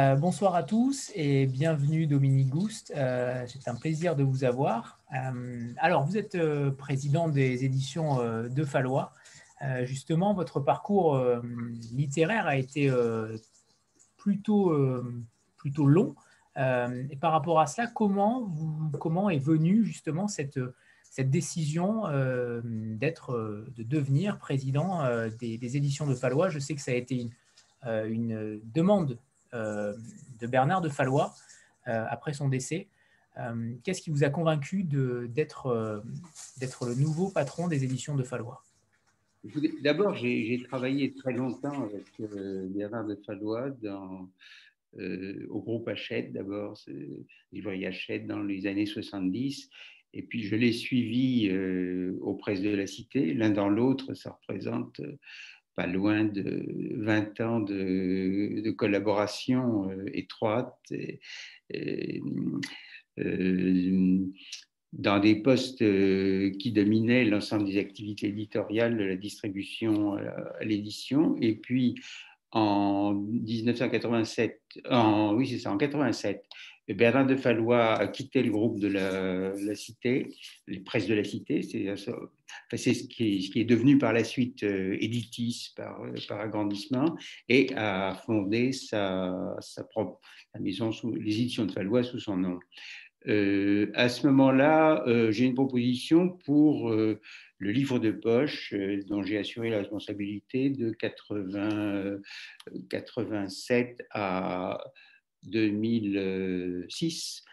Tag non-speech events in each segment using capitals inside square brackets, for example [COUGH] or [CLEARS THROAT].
Euh, bonsoir à tous et bienvenue Dominique Gouste. Euh, c'est un plaisir de vous avoir. Euh, alors, vous êtes président des éditions de Fallois. justement, votre parcours littéraire a été plutôt, plutôt long. et par rapport à cela, comment, comment est venue justement cette, cette décision de devenir président des, des, éditions de Fallois? Je sais que ça a été une, une demande de Bernard de Fallois euh, après son décès. Euh, qu'est-ce qui vous a convaincu d'être le nouveau patron des éditions de Fallois? D'abord, j'ai travaillé très longtemps avec Bernard de Fallois au groupe Hachette, d'abord, librairie Hachette dans les années 70. Et puis, je l'ai suivi aux presses de la Cité. L'un dans l'autre, ça représente loin de 20 ans de, collaboration euh, étroite. Euh, dans des postes euh, qui dominaient l'ensemble des activités éditoriales, de la distribution à l'édition. Et puis, en 1987, en, oui, c'est ça, en 87, Bernard de Fallois a quitté le groupe de la, Cité, les presses de la Cité, c'est ce, qui est, devenu par la suite euh, Editis par, par, agrandissement, et a fondé sa, propre maison, les éditions de Fallois sous son nom. Euh, à ce moment-là, euh, j'ai une proposition pour le livre de poche dont j'ai assuré la responsabilité de 80, 87 à 2006,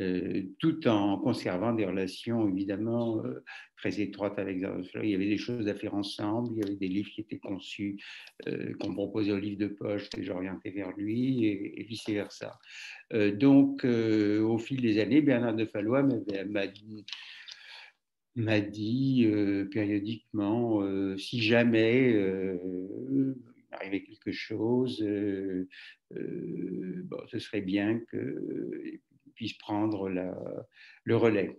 euh, tout en conservant des relations évidemment euh, très étroites avec Il y avait des choses à faire ensemble, il y avait des livres qui étaient conçus, euh, qu'on proposait au livre de poche, que j'orientais vers lui, et, vice-versa. donc, au fil des années, Bernard de Fallois m'a dit périodiquement, si jamais arrivait quelque chose, euh, euh, bon, ce serait bien qu'il puisse prendre la, le relais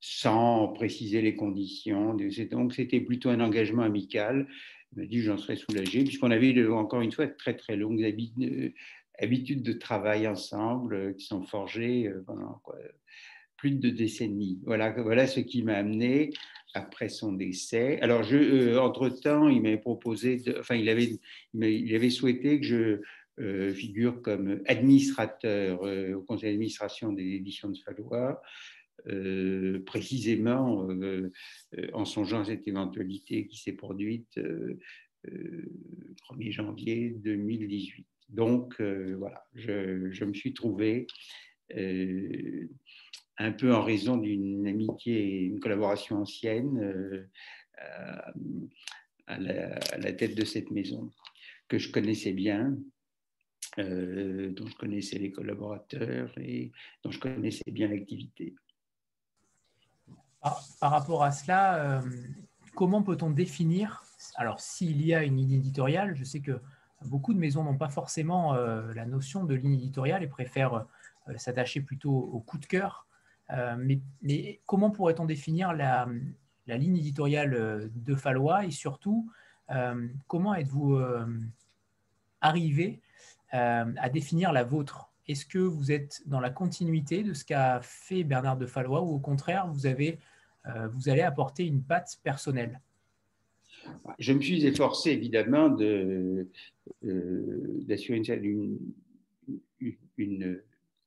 sans préciser les conditions. Donc, c'était plutôt un engagement amical. Il m'a dit j'en serais soulagé, puisqu'on avait encore une fois très très longues euh, habitudes de travail ensemble qui sont forgées pendant plus de deux décennies. Voilà, voilà ce qui m'a amené après son décès. Alors, euh, entre-temps, il m'avait proposé, enfin, il avait, il avait souhaité que je euh, figure comme administrateur euh, au conseil d'administration des éditions de Fallois, précisément en songeant à cette éventualité qui s'est produite le 1er janvier 2018. Donc, voilà, je, me suis trouvé un peu en raison d'une amitié et une collaboration ancienne euh, à, la, tête de cette maison, que je connaissais bien, euh, dont je connaissais les collaborateurs et dont je connaissais bien l'activité. Par, rapport à cela, euh, comment peut-on définir, alors s'il y a une ligne éditoriale, je sais que beaucoup de maisons n'ont pas forcément la notion de ligne éditoriale et préfèrent s'attacher plutôt au coup de cœur euh, mais, comment pourrait-on définir la, ligne éditoriale euh, de Fallois? Et surtout, euh, comment êtes-vous arrivé à définir la vôtre? Est-ce que vous êtes dans la continuité de ce qu'a fait Bernard de Fallois ou au contraire, vous, avez, vous allez apporter une patte personnelle? Je me suis efforcé évidemment d'assurer une, une,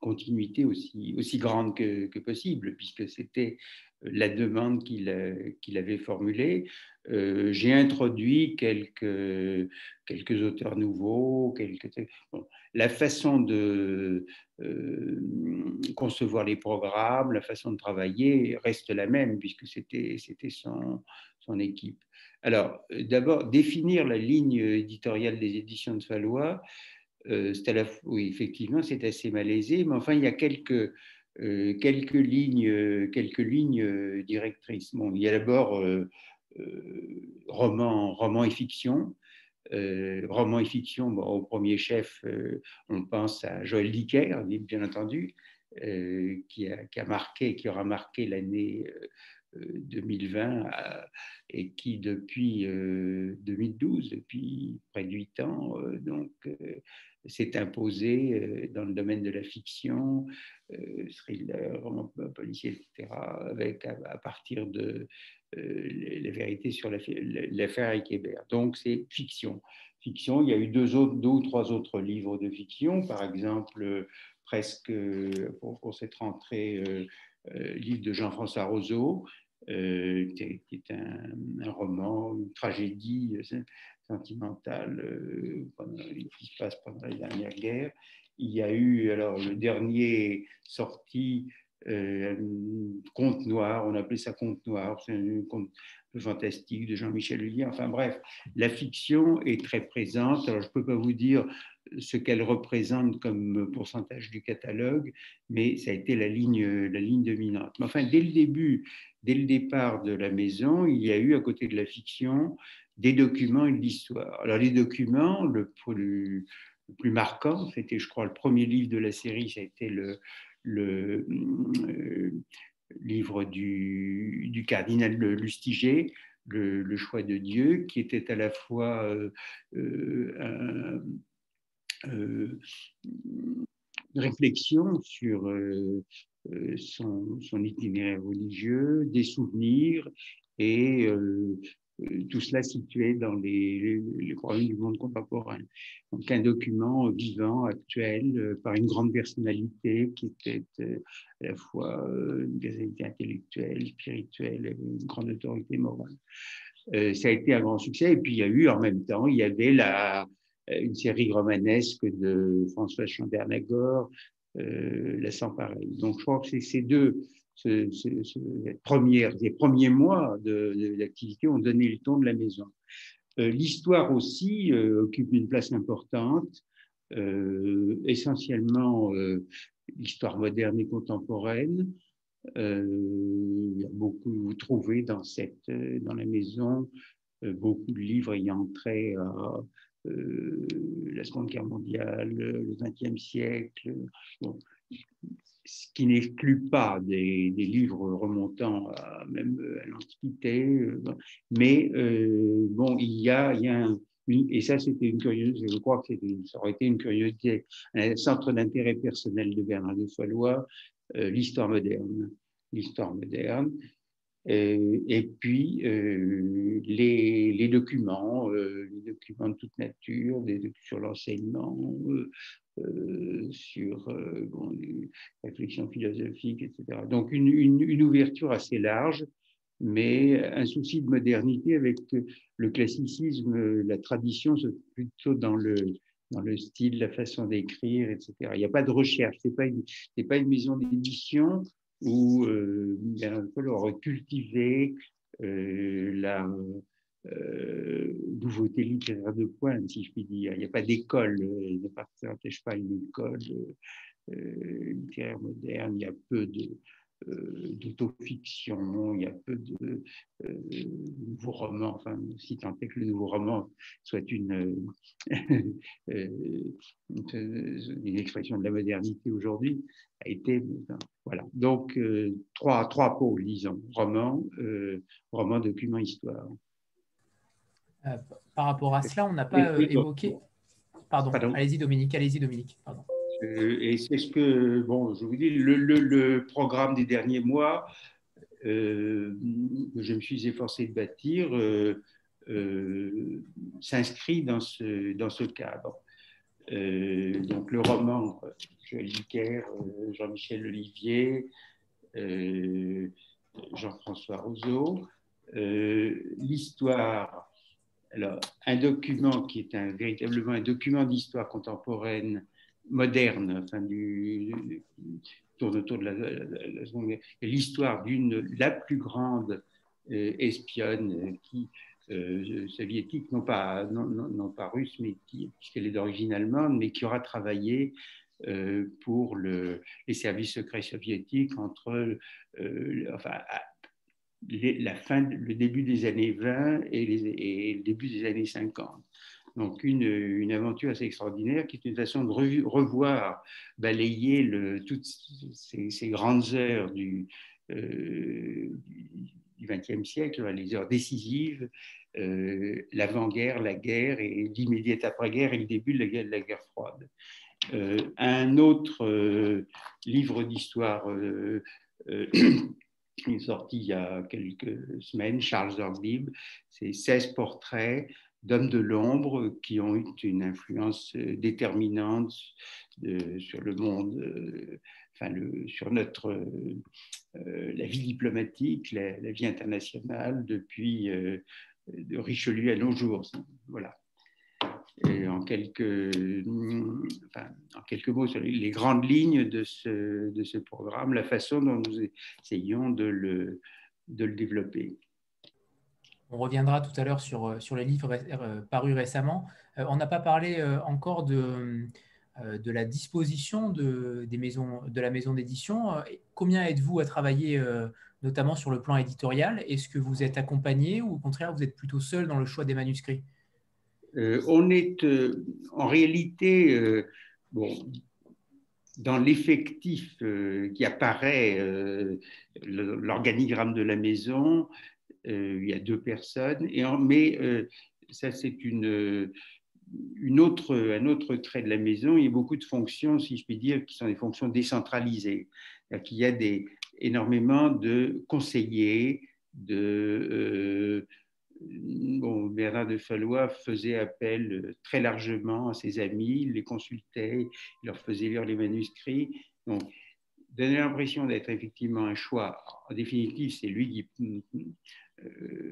continuité aussi, aussi grande que, possible, puisque c'était euh, la demande qu'il euh, qu'il avait formulée. Euh, j'ai introduit quelques, quelques auteurs nouveaux, la façon de concevoir les programmes, la façon de travailler reste la même, puisque c'était son, son équipe. Alors, d'abord, définir la ligne éditoriale des éditions de Fallois, euh, oui, effectivement, c'est assez malaisé, mais enfin, il y a quelques, euh, quelques lignes, quelques lignes directrices. Bon, il y a d'abord euh, roman, roman et fiction. roman et fiction, au premier chef, on pense à Joël Dicker, bien entendu, qui a, qui, a, marqué, qui aura marqué l'année 2020 et qui depuis 2012, depuis près de huit ans, donc s'est imposé dans le domaine de la fiction, thriller, roman policier, etc., avec à, partir de la vérité sur l'affaire Hébert. Donc c'est fiction. Fiction, il y a eu deux, deux ou trois autres livres de fiction, par exemple, presque pour, cette rentrée, livre de Jean-François Roseau, euh, qui est un, roman, une tragédie euh, sentimentale euh, qui se passe pendant la dernière guerre. Il y a eu alors le dernier sorti un conte noir, on appelait ça conte noir, c'est un conte fantastique de Jean-Michel Lullier. Enfin bref, la fiction est très présente. Alors je ne peux pas vous dire ce qu'elle représente comme pourcentage du catalogue, mais ça a été la ligne, la ligne dominante. Mais enfin, dès le début, dès le départ de la maison, il y a eu à côté de la fiction des documents et de l'histoire. Alors les documents, le plus, le plus marquant, c'était, je crois, le premier livre de la série, ça a été le, le, euh, livre du, du cardinal Lustiger, le, choix de Dieu, qui était à la fois euh, euh, une réflexion sur son, son, itinéraire religieux, des souvenirs et euh, tout cela situé dans les, les, problèmes du monde contemporain. Donc un document vivant, actuel, euh, par une grande personnalité qui était euh, à la fois une personnalité intellectuelle, spirituelle, une grande autorité morale. ça a été un grand succès. Et puis il y a eu en même temps, il y avait la, une série romanesque de François Chambernagor, La Sans Pareil. Donc je crois que ces deux ce, première, les premiers mois de, l'activité ont donné le ton de la maison. Euh, l'histoire aussi euh, occupe une place importante, euh, essentiellement l'histoire moderne et contemporaine. il y a beaucoup, vous trouvez dans, cette, dans la maison beaucoup de livres ayant trait à la Seconde Guerre mondiale, le XXe siècle ce qui n'exclut pas des, livres remontant à, même à l'Antiquité, euh, mais euh, bon, il y a, il y a et ça c'était une curiosité, je crois que ça aurait été une curiosité, un centre d'intérêt personnel de Bernard de Fallois, euh, l'histoire moderne. L'histoire moderne, euh, et puis euh, les, documents, euh, les documents de toute nature, des, sur l'enseignement, sur bon, les réflexions philosophiques, etc. Donc une, ouverture assez large, mais un souci de modernité avec le classicisme, la tradition, plutôt dans le, dans le style, la façon d'écrire, etc. Il n'y a pas de recherche, ce n'est pas, pas une maison d'édition où euh, Paul aurait cultivé euh, la euh, nouveauté littéraire de pointe, si je puis dire. Il n'y a pas d'école, il ne partage pas une école littéraire moderne, il y a peu de, euh, d'autofiction, il y a peu de euh, nouveaux romans, enfin, si tant est que le nouveau roman soit une, euh, [LAUGHS] une expression de la modernité aujourd'hui, a été. Voilà. Donc, trois, trois pôles, disons roman, roman, document, histoire. par rapport à cela, on n'a pas évoqué. Pardon, Pardon? allez-y Dominique, allez-y Dominique. Pardon. Euh, et c'est ce que, bon, je vous dis, le, programme des derniers mois euh, que je me suis efforcé de bâtir euh, s'inscrit dans ce, dans ce cadre. donc le roman Joël Dicker, Jean-Michel Olivier, Jean-François Rousseau, l'histoire, alors un document qui est un, véritablement un document d'histoire contemporaine moderne, enfin, du, tourne autour de la, Seconde Guerre, l'histoire d'une, la plus grande euh, espionne euh, qui, euh, soviétique, non pas, non, non, pas russe, mais puisqu'elle est d'origine allemande, mais qui aura travaillé pour le, les services secrets soviétiques entre enfin, la fin, le début des années 20 et, les, et le début des années 50. Donc une, une, aventure assez extraordinaire qui est une façon de revoir, balayer toutes ces, grandes heures du, euh, XXe siècle, les heures décisives, l'avant-guerre, la guerre et l'immédiate après-guerre et le début de la guerre, froide. un autre livre d'histoire [CLEARS THROAT] est sorti il y a quelques semaines, Charles Orglib, c'est 16 portraits d'hommes de l'ombre qui ont eu une influence euh, déterminante euh, sur le monde, euh, enfin sur notre, la vie diplomatique, la, vie internationale depuis de Richelieu à nos jours. Voilà. En quelques, en quelques mots sur les, grandes lignes de ce, de ce programme, la façon dont nous essayons de le, de le développer. On reviendra tout à l'heure sur, euh, sur les livres euh, parus récemment. Euh, on n'a pas parlé encore de, de la disposition de, des maisons, de la maison d'édition. Combien êtes-vous à travailler notamment sur le plan éditorial? Est-ce que vous êtes accompagné ou au contraire vous êtes plutôt seul dans le choix des manuscrits? On est en réalité bon, dans l'effectif qui apparaît, l'organigramme de la maison, il y a deux personnes, mais euh, ça c'est une, une autre, un autre trait de la maison. Il y a beaucoup de fonctions, si je puis dire, qui sont des fonctions décentralisées. Il y a énormément de conseillers, euh, bon, Bernard de Fallois faisait appel très largement à ses amis, les consultait, il leur faisait lire les manuscrits. Donc, donnait l'impression d'être effectivement un choix. En définitive, c'est lui qui euh,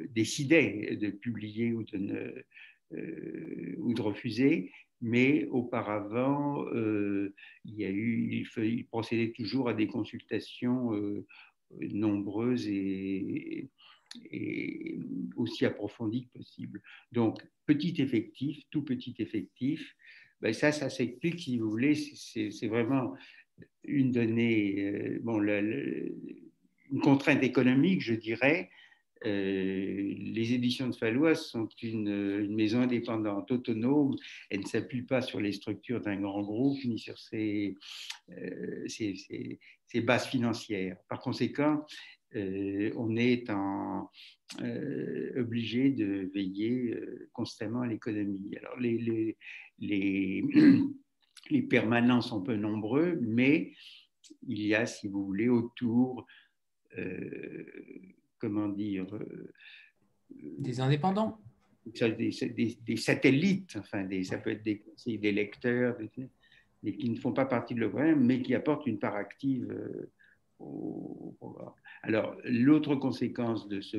décidait de publier ou de, euh, refuser, mais auparavant, euh, il, a eu, il, procédait toujours à des consultations nombreuses et, aussi approfondies que possible. Donc, petit effectif, tout petit effectif, ben ça, ça s'explique, si vous voulez, c'est vraiment une donnée, bon, une contrainte économique, je dirais, euh, les éditions de Fallois sont une, maison indépendante, autonome. Elle ne s'appuie pas sur les structures d'un grand groupe ni sur ses, euh, bases financières. Par conséquent, euh, on est obligé de veiller constamment à l'économie. Alors, les, [CLEARS THROAT] permanents sont peu nombreux, mais il y a, si vous voulez, autour comment dire, euh, des indépendants des, des, satellites, enfin, des, ça peut être des, des lecteurs, des, qui ne font pas partie de l'OGM, mais qui apportent une part active euh, au, programme. Alors, l'autre conséquence de ce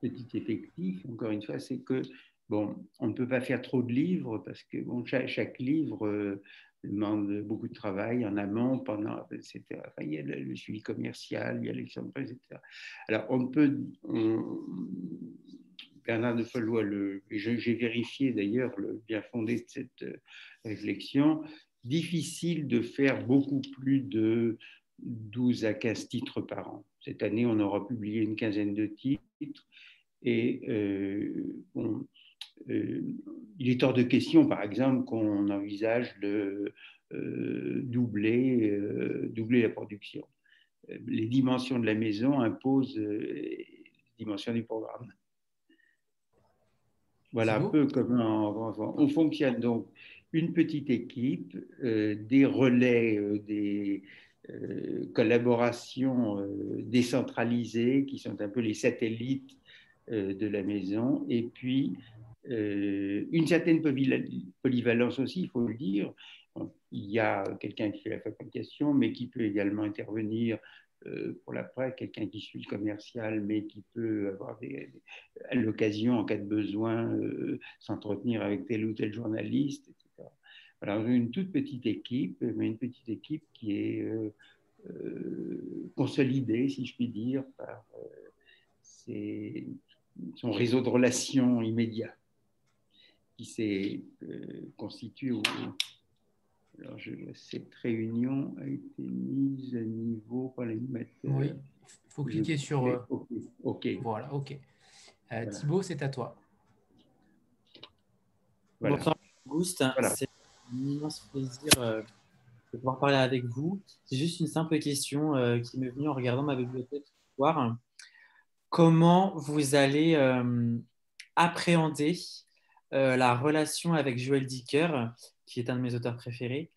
petit effectif, encore une fois, c'est que, bon, on ne peut pas faire trop de livres parce que bon, chaque, livre euh, demande beaucoup de travail en amont, pendant, etc. il y a le, suivi commercial, il y a l'exemple, etc. Alors, on peut. Bernard de Follois, j'ai vérifié d'ailleurs le bien fondé de cette euh, réflexion, difficile de faire beaucoup plus de 12 à 15 titres par an. Cette année, on aura publié une quinzaine de titres. Et euh, euh, il est hors de question, par exemple, qu'on envisage de euh, doubler, euh, doubler la production. Les dimensions de la maison imposent les dimensions du programme. Voilà un peu comment on, fonctionne. Donc, une petite équipe, des relais, des collaborations décentralisées qui sont un peu les satellites de la maison, et puis euh, une certaine polyvalence aussi, il faut le dire. Il y a quelqu'un qui fait la fabrication, mais qui peut également intervenir euh, pour la presse, quelqu'un qui suit le commercial, mais qui peut avoir l'occasion, en cas de besoin, euh, s'entretenir avec tel ou tel journaliste, etc. Alors, une toute petite équipe, mais une petite équipe qui est consolidée, si je puis dire, par son réseau de relations immédiat qui s'est euh, constitué au. Alors, je, cette réunion a été mise à niveau par l'animateur. Oui, il faut cliquer sur. Euh, OK. Voilà, OK. Euh, Thibaut, c'est à toi. Voilà. Bonsoir, Auguste. C'est un immense plaisir euh, de pouvoir parler avec vous. C'est juste une simple question qui m'est venue en regardant ma bibliothèque ce soir. comment vous allez appréhender la relation avec Joël Dicker, qui est un de mes auteurs préférés,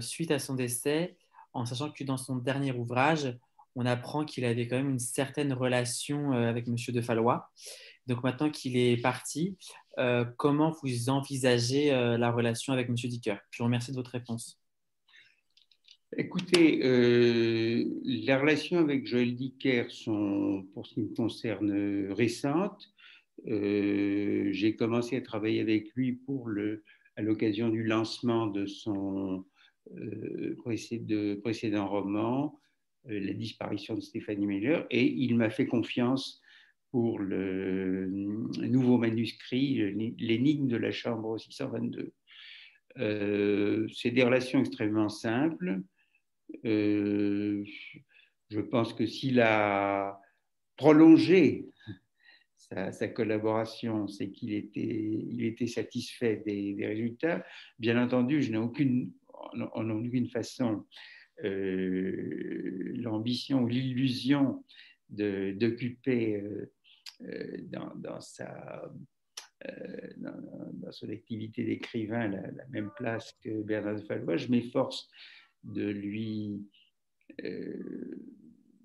suite à son décès, en sachant que dans son dernier ouvrage, on apprend qu'il avait quand même une certaine relation avec Monsieur de Fallois. Donc maintenant qu'il est parti, comment vous envisagez la relation avec Monsieur Dicker? Je vous remercie de votre réponse. Écoutez, euh, les relations avec Joël Dicker sont, pour ce qui me concerne, récentes. Euh, j'ai commencé à travailler avec lui pour le, à l'occasion du lancement de son euh, précédent roman, La disparition de Stéphanie Miller, et il m'a fait confiance pour le nouveau manuscrit, L'énigme de la chambre 622. C'est des relations extrêmement simples euh, je pense que s'il a prolongé sa, collaboration, c'est qu'il était, il était satisfait des, résultats. Bien entendu, je n'ai aucune, en, aucune façon euh, l'ambition ou l'illusion d'occuper euh, dans, sa, dans, son activité d'écrivain la, même place que Bernard de Fallois. Je m'efforce de lui euh,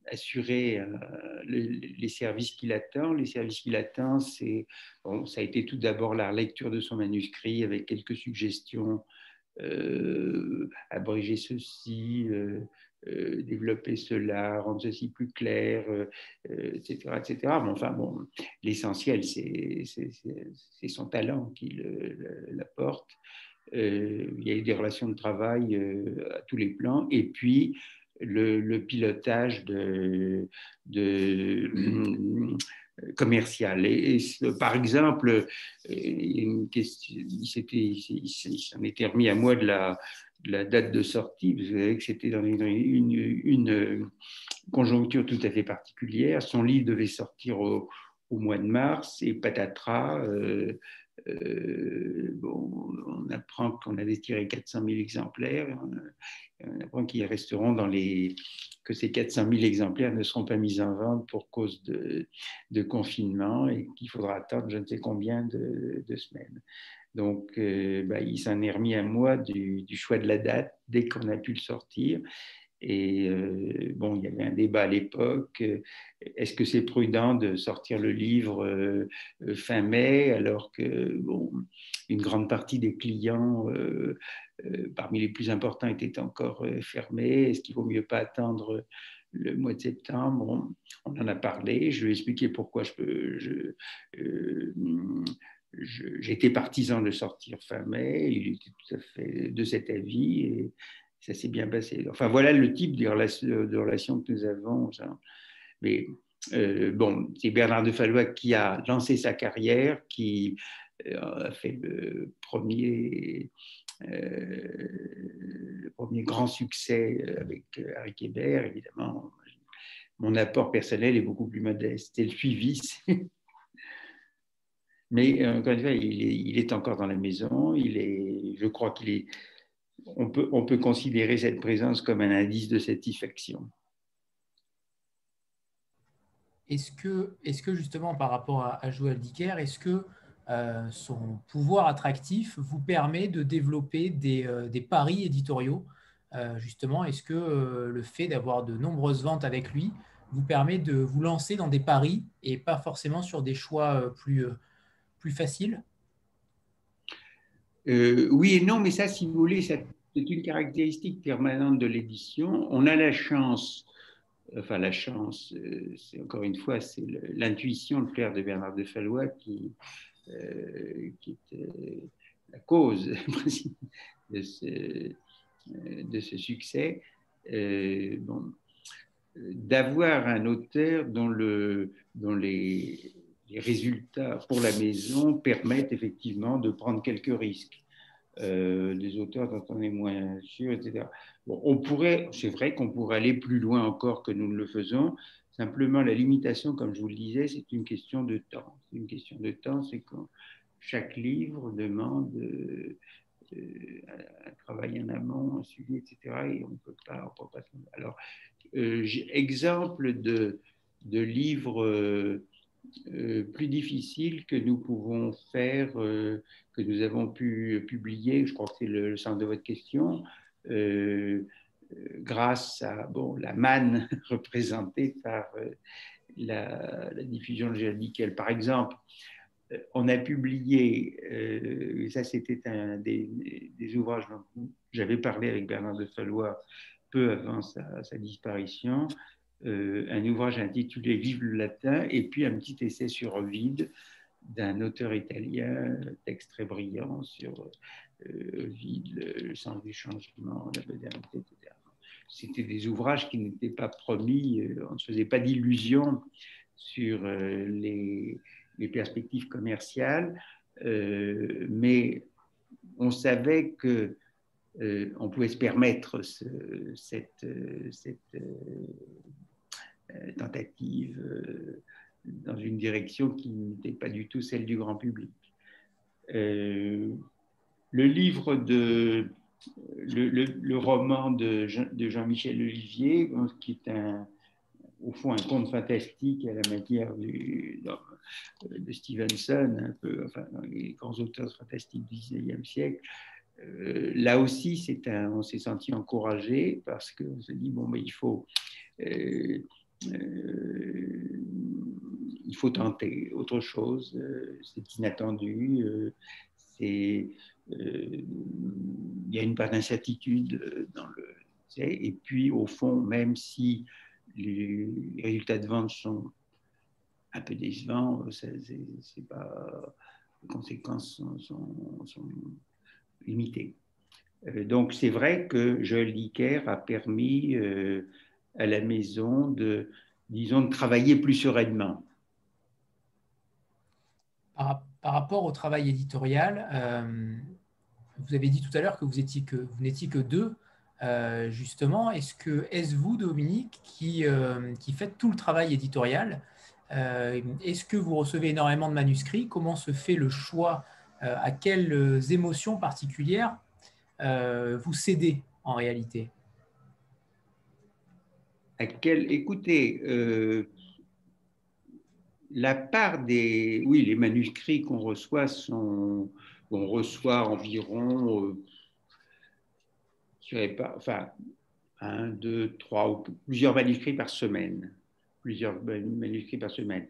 assurer euh, les services qu'il attend. Les services qu'il attend, c'est, ça a été tout d'abord la lecture de son manuscrit avec quelques suggestions, euh, abréger ceci, développer cela, rendre ceci plus clair, etc., etc. Mais enfin, bon, l'essentiel, c'est, son talent qui l'apporte. Euh, il y a eu des relations de travail euh, à tous les plans, et puis le, pilotage de commercial. Et, par exemple, question, il s'en était remis à moi de la, date de sortie. Vous savez que c'était dans une, conjoncture tout à fait particulière. Son livre devait sortir au, au mois de mars et patatras. Euh, euh, on apprend qu'on a détiré 400 000 exemplaires, on apprend qu'ils resteront dans les, que ces 400 000 exemplaires ne seront pas mis en vente pour cause de, confinement et qu'il faudra attendre je ne sais combien de, de semaines. Donc, euh, bah, il s'en est remis à moi du, du, choix de la date dès qu'on a pu le sortir. Et euh, bon, il y avait un débat à l'époque. Est-ce que c'est prudent de sortir le livre euh, fin mai alors que bon, une grande partie des clients, euh, parmi les plus importants, étaient encore fermés Est-ce qu'il vaut mieux pas attendre le mois de septembre? On, en a parlé. Je lui ai expliqué pourquoi je J'étais partisan de sortir fin mai, il était tout à fait de cet avis. Ça s'est bien passé. Enfin, voilà le type de relations, que nous avons. Mais euh, bon, c'est Bernard de Fallois qui a lancé sa carrière, qui euh, a fait le premier, euh, premier grand succès avec Harry Kébert, évidemment. Mon apport personnel est beaucoup plus modeste. C'est le suivi. [LAUGHS] Mais encore une fois, il est, il est, encore dans la maison. Il est, je crois qu'il est on peut, on peut considérer cette présence comme un indice de satisfaction. Est-ce que, est que justement par rapport à, Joël Dicker, est-ce que euh, son pouvoir attractif vous permet de développer des, euh, paris éditoriaux? Euh, Justement, est-ce que le fait d'avoir de nombreuses ventes avec lui vous permet de vous lancer dans des paris et pas forcément sur des choix plus, plus faciles? Oui et non, mais ça, si vous voulez, c'est une caractéristique permanente de l'édition. On a la chance, enfin la chance, euh, c'est encore une fois, c'est l'intuition, le frère de Bernard de Fallois qui, euh, est euh, la cause [LAUGHS] de ce, succès. Bon, d'avoir un auteur dont les, les résultats pour la maison permettent effectivement de prendre quelques risques. Euh, des auteurs dont on est moins sûr, etc. On pourrait, c'est vrai qu'on pourrait aller plus loin encore que nous ne le faisons. Simplement, la limitation, comme je vous le disais, c'est une question de temps. C'est une question de temps, c'est que chaque livre demande euh, euh, un travail en amont, un suivi, etc. Et on ne peut pas. Alors, exemple de de livres plus difficiles que nous pouvons faire, que nous avons pu publier, je crois que c'est le, centre de votre question, grâce à bon, la manne [LAUGHS] représentée par la, diffusion de Par exemple, on a publié, euh, ça c'était un des, ouvrages dont j'avais parlé avec Bernard de Fallois peu avant sa, disparition, euh, un ouvrage intitulé Vive le latin et puis un petit essai sur Ovide d'un auteur italien, texte très brillant sur euh, Ovide, le sens du changement, la modernité, etc. C'était des ouvrages qui n'étaient pas promis, on ne se faisait pas d'illusions sur les perspectives commerciales, euh, mais on savait que euh, on pouvait se permettre cette, cette euh, tentative dans une direction qui n'était pas du tout celle du grand public. le livre de le, roman de, Jean-Michel Olivier, qui est au fond un conte fantastique à la matière du, de Stevenson, un peu, enfin, les grands auteurs fantastiques du XIXe siècle. Euh, là aussi, un, on s'est senti encouragé parce qu'on se dit bon, mais il faut, euh, euh, il faut tenter autre chose. c'est inattendu. c'est, il y a une part d'incertitude dans le. Et puis, au fond, même si les résultats de vente sont un peu décevants, c'est les conséquences sont, limitées. Euh, donc c'est vrai que Joël Dicker a permis euh, à la maison de, disons, de travailler plus sereinement. Par, rapport au travail éditorial, euh, vous avez dit tout à l'heure que vous n'étiez que deux. justement, est-ce que est-ce vous, Dominique, qui, qui faites tout le travail éditorial euh, est-ce que vous recevez énormément de manuscrits? Comment se fait le choix euh, À quelles émotions particulières euh, vous cédez en réalité? À Écoutez, la part des... Oui, les manuscrits qu'on reçoit sont... On reçoit environ, je dirais pas, enfin, un, deux, trois, ou plusieurs manuscrits par semaine plusieurs manuscrits par semaine.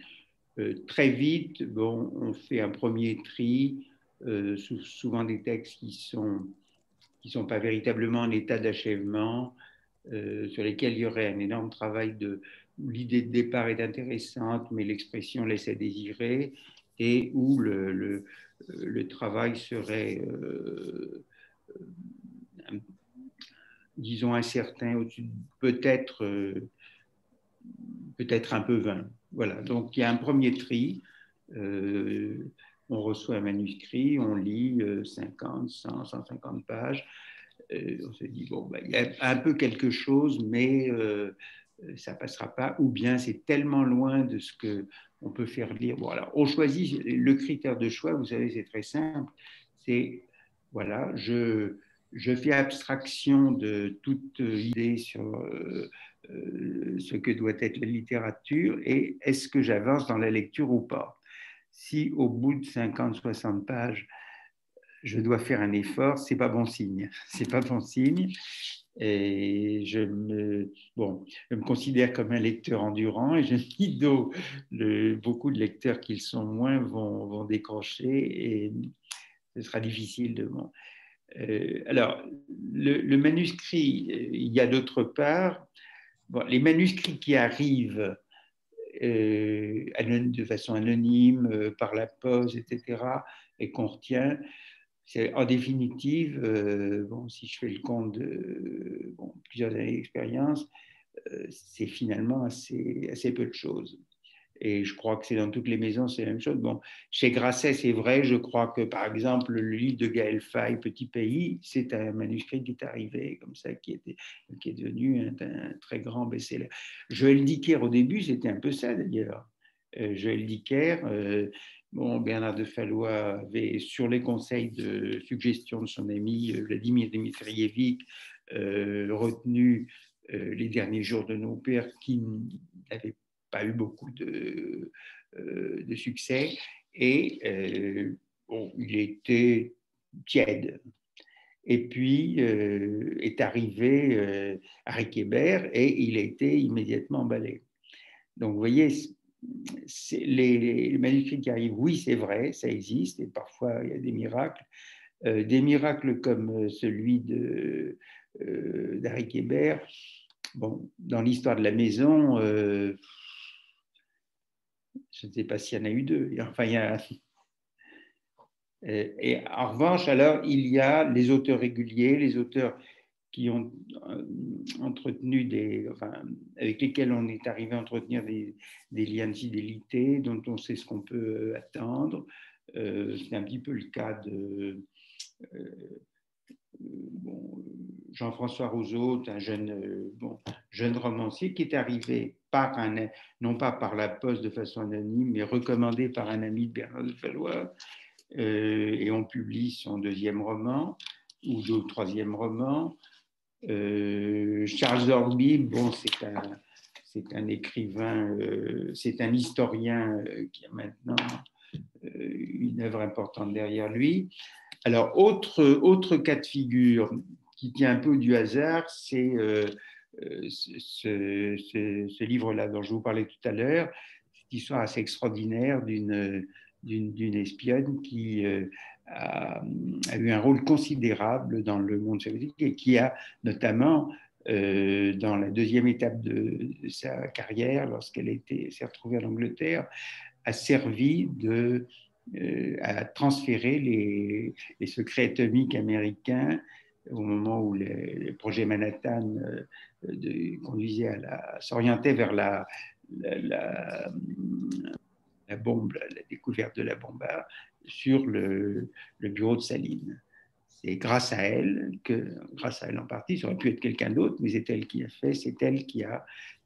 Euh, très vite, bon, on fait un premier tri, euh, souvent des textes qui sont qui sont pas véritablement en état d'achèvement, euh, sur lesquels il y aurait un énorme travail de l'idée de départ est intéressante, mais l'expression laisse à désirer, et où le, le, le travail serait, disons, incertain, peut-être peut-être un peu vain. Voilà, donc il y a un premier tri. Euh, on reçoit un manuscrit, on lit 50, 100, 150 pages. Euh, on se dit, bon, bah, il y a un peu quelque chose, mais euh, ça passera pas. Ou bien c'est tellement loin de ce qu'on peut faire lire. Bon, alors, on choisit le critère de choix, vous savez, c'est très simple. C'est, voilà, je, je fais abstraction de toute idée sur euh, ce que doit être la littérature et est-ce que j'avance dans la lecture ou pas. Si au bout de 50-60 pages, je dois faire un effort, c'est pas bon signe. [LAUGHS] C'est pas bon signe. Et je me, bon, je me considère comme un lecteur endurant et je [LAUGHS] dis le, beaucoup de lecteurs qui le sont moins vont, vont décrocher et ce sera difficile de. Bon. Euh, alors, le, manuscrit, il y a d'autre part les manuscrits qui arrivent euh, de façon anonyme, euh, par la pose, etc., et qu'on retient, en définitive, euh, bon, si je fais le compte de plusieurs années d'expérience, c'est finalement assez, assez peu de choses. Et je crois que c'est dans toutes les maisons, c'est la même chose. Bon, chez Grasset, c'est vrai, je crois que par exemple, le livre de Gaël Faye, Petit Pays, c'est un manuscrit qui est arrivé comme ça, qui, était, qui est devenu un, très grand best-seller. Joël Dicker, au début, c'était un peu ça d'ailleurs. Euh, Joël Dicker, euh, bon, Bernard de Fallois avait, sur les conseils de suggestion de son ami euh, Vladimir Dmitrievich, retenu les derniers jours de nos pères qui n'avaient pas eu beaucoup de, succès. Et il était tiède. Et puis est arrivé Harry Kéber et il a été immédiatement emballé. Donc, vous voyez, les, manuscrits qui arrivent, oui, c'est vrai, ça existe, et parfois il y a des miracles. Euh, des miracles comme euh, celui euh, d'Harry Kéber, bon, dans l'histoire de la maison, je ne sais pas s'il y en a eu deux. Enfin, et en revanche, alors, il y a les auteurs réguliers, les auteurs qui ont euh, entretenu des, avec lesquels on est arrivé à entretenir des, liens de fidélité, dont on sait ce qu'on peut attendre. Euh, c'est un petit peu le cas de euh, Jean-François Rousseau, un jeune, bon, jeune romancier qui est arrivé par un, non pas par la poste de façon anonyme, mais recommandé par un ami de Bernard de Fallois. et on publie son deuxième roman ou le troisième roman. Euh, Charles Orby, bon, c'est un, écrivain, euh, c'est un historien euh, qui a maintenant une œuvre importante derrière lui. Alors, autre, autre cas de figure qui tient un peu du hasard, c'est ce, livre-là dont je vous parlais tout à l'heure, cette histoire assez extraordinaire d'une, espionne qui a, eu un rôle considérable dans le monde soviétique et qui a notamment, euh, dans la deuxième étape de, sa carrière, lorsqu'elle s'est retrouvée en Angleterre, a servi de, euh, à transférer les, les, secrets atomiques américains au moment où le projet Manhattan euh, conduisait à s'orienter vers la, bombe, la découverte de la bombe sur le, bureau de Saline. C'est grâce à elle que, grâce à elle en partie, ça aurait pu être quelqu'un d'autre, mais c'est elle qui a fait, c'est elle qui a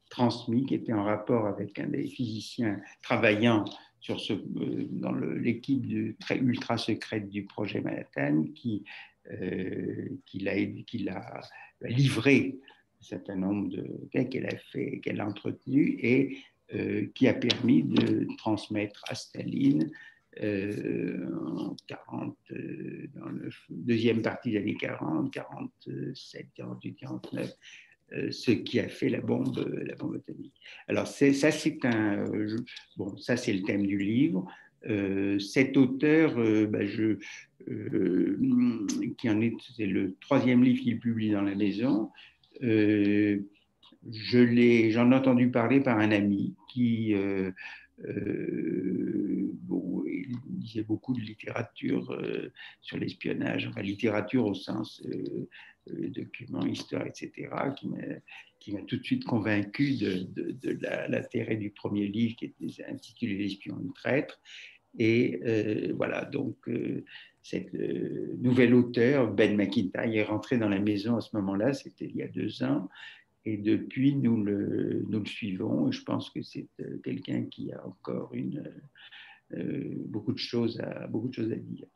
transmis, qui était en rapport avec un des physiciens travaillant sur ce, euh, dans l'équipe très ultra secrète du projet Manhattan, qui, euh, qui l'a livré un certain nombre de qu'elle a fait, qu'elle a entretenu et qui a permis de transmettre à Staline euh, en 40, euh, dans la deuxième partie des années 40, 47, 48, 49, ce qui a fait la bombe, la bombe atomique. Alors ça, c'est un, bon, ça c'est le thème du livre. Euh, cet auteur, bah, je, qui en est, c'est le troisième livre qu'il publie dans la maison. Je l'ai, j'en ai entendu parler par un ami qui euh, il lisait beaucoup de littérature euh, sur l'espionnage, enfin littérature au sens euh, documents, histoire, etc., qui m'a tout de suite convaincu de, l'intérêt du premier livre qui était intitulé L'espion et le traître. Et voilà, donc cette nouvel auteur, Ben McIntyre, est rentré dans la maison à ce moment-là, c'était il y a deux ans, et depuis, nous le, suivons. Je pense que c'est euh, quelqu'un qui a encore une, euh, beaucoup, de choses à, beaucoup de choses à dire.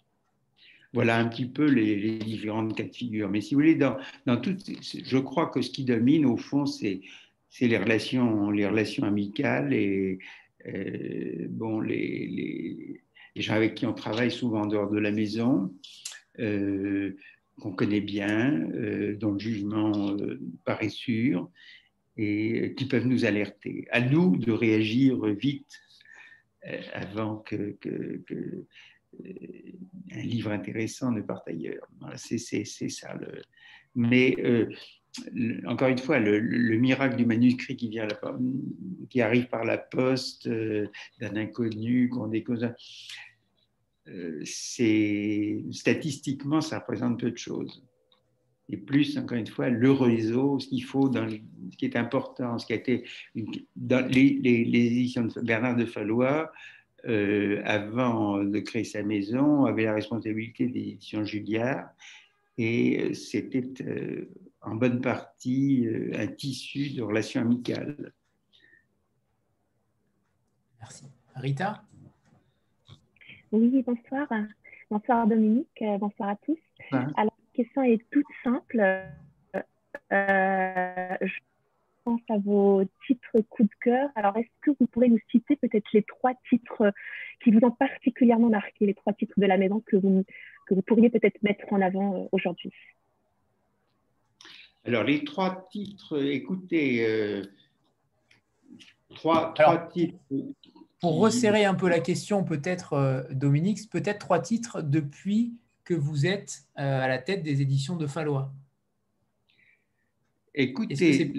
Voilà un petit peu les, différentes cas de figure. Mais si vous voulez, dans, tout, je crois que ce qui domine, au fond, c'est les relations, les relations amicales et euh, bon, les, gens avec qui on travaille souvent en dehors de la maison. Euh, qu'on connaît bien, euh, dont le jugement euh, paraît sûr, et qui peuvent nous alerter. À nous de réagir vite euh, avant que, livre intéressant ne parte ailleurs. c'est ça. Mais encore une fois, le, miracle du manuscrit qui, arrive par la poste d'un inconnu qu'on découvre, c'est statistiquement, ça représente peu de choses. Et plus, encore une fois, le réseau, ce qu'il faut, ce qui est important, ce qui a été les, éditions de Bernard de Fallois, euh, avant de créer sa maison, avait la responsabilité des éditions Julliard, et c'était euh, en bonne partie un tissu de relations amicales. Merci. Rita? Oui, bonsoir. Bonsoir Dominique, euh, bonsoir à tous. Alors, la question est toute simple. Euh, pense à vos titres coup de cœur. Alors, est-ce que vous pourrez nous citer peut-être les trois titres qui vous ont particulièrement marqué, les trois titres de la maison que vous, que vous pourriez peut-être mettre en avant euh, aujourd'hui? Alors, les trois titres, écoutez, euh, trois, trois titres. Pour resserrer un peu la question, peut-être, euh, Dominique, peut-être trois titres depuis que vous êtes à la tête des éditions de Fallois. Écoutez,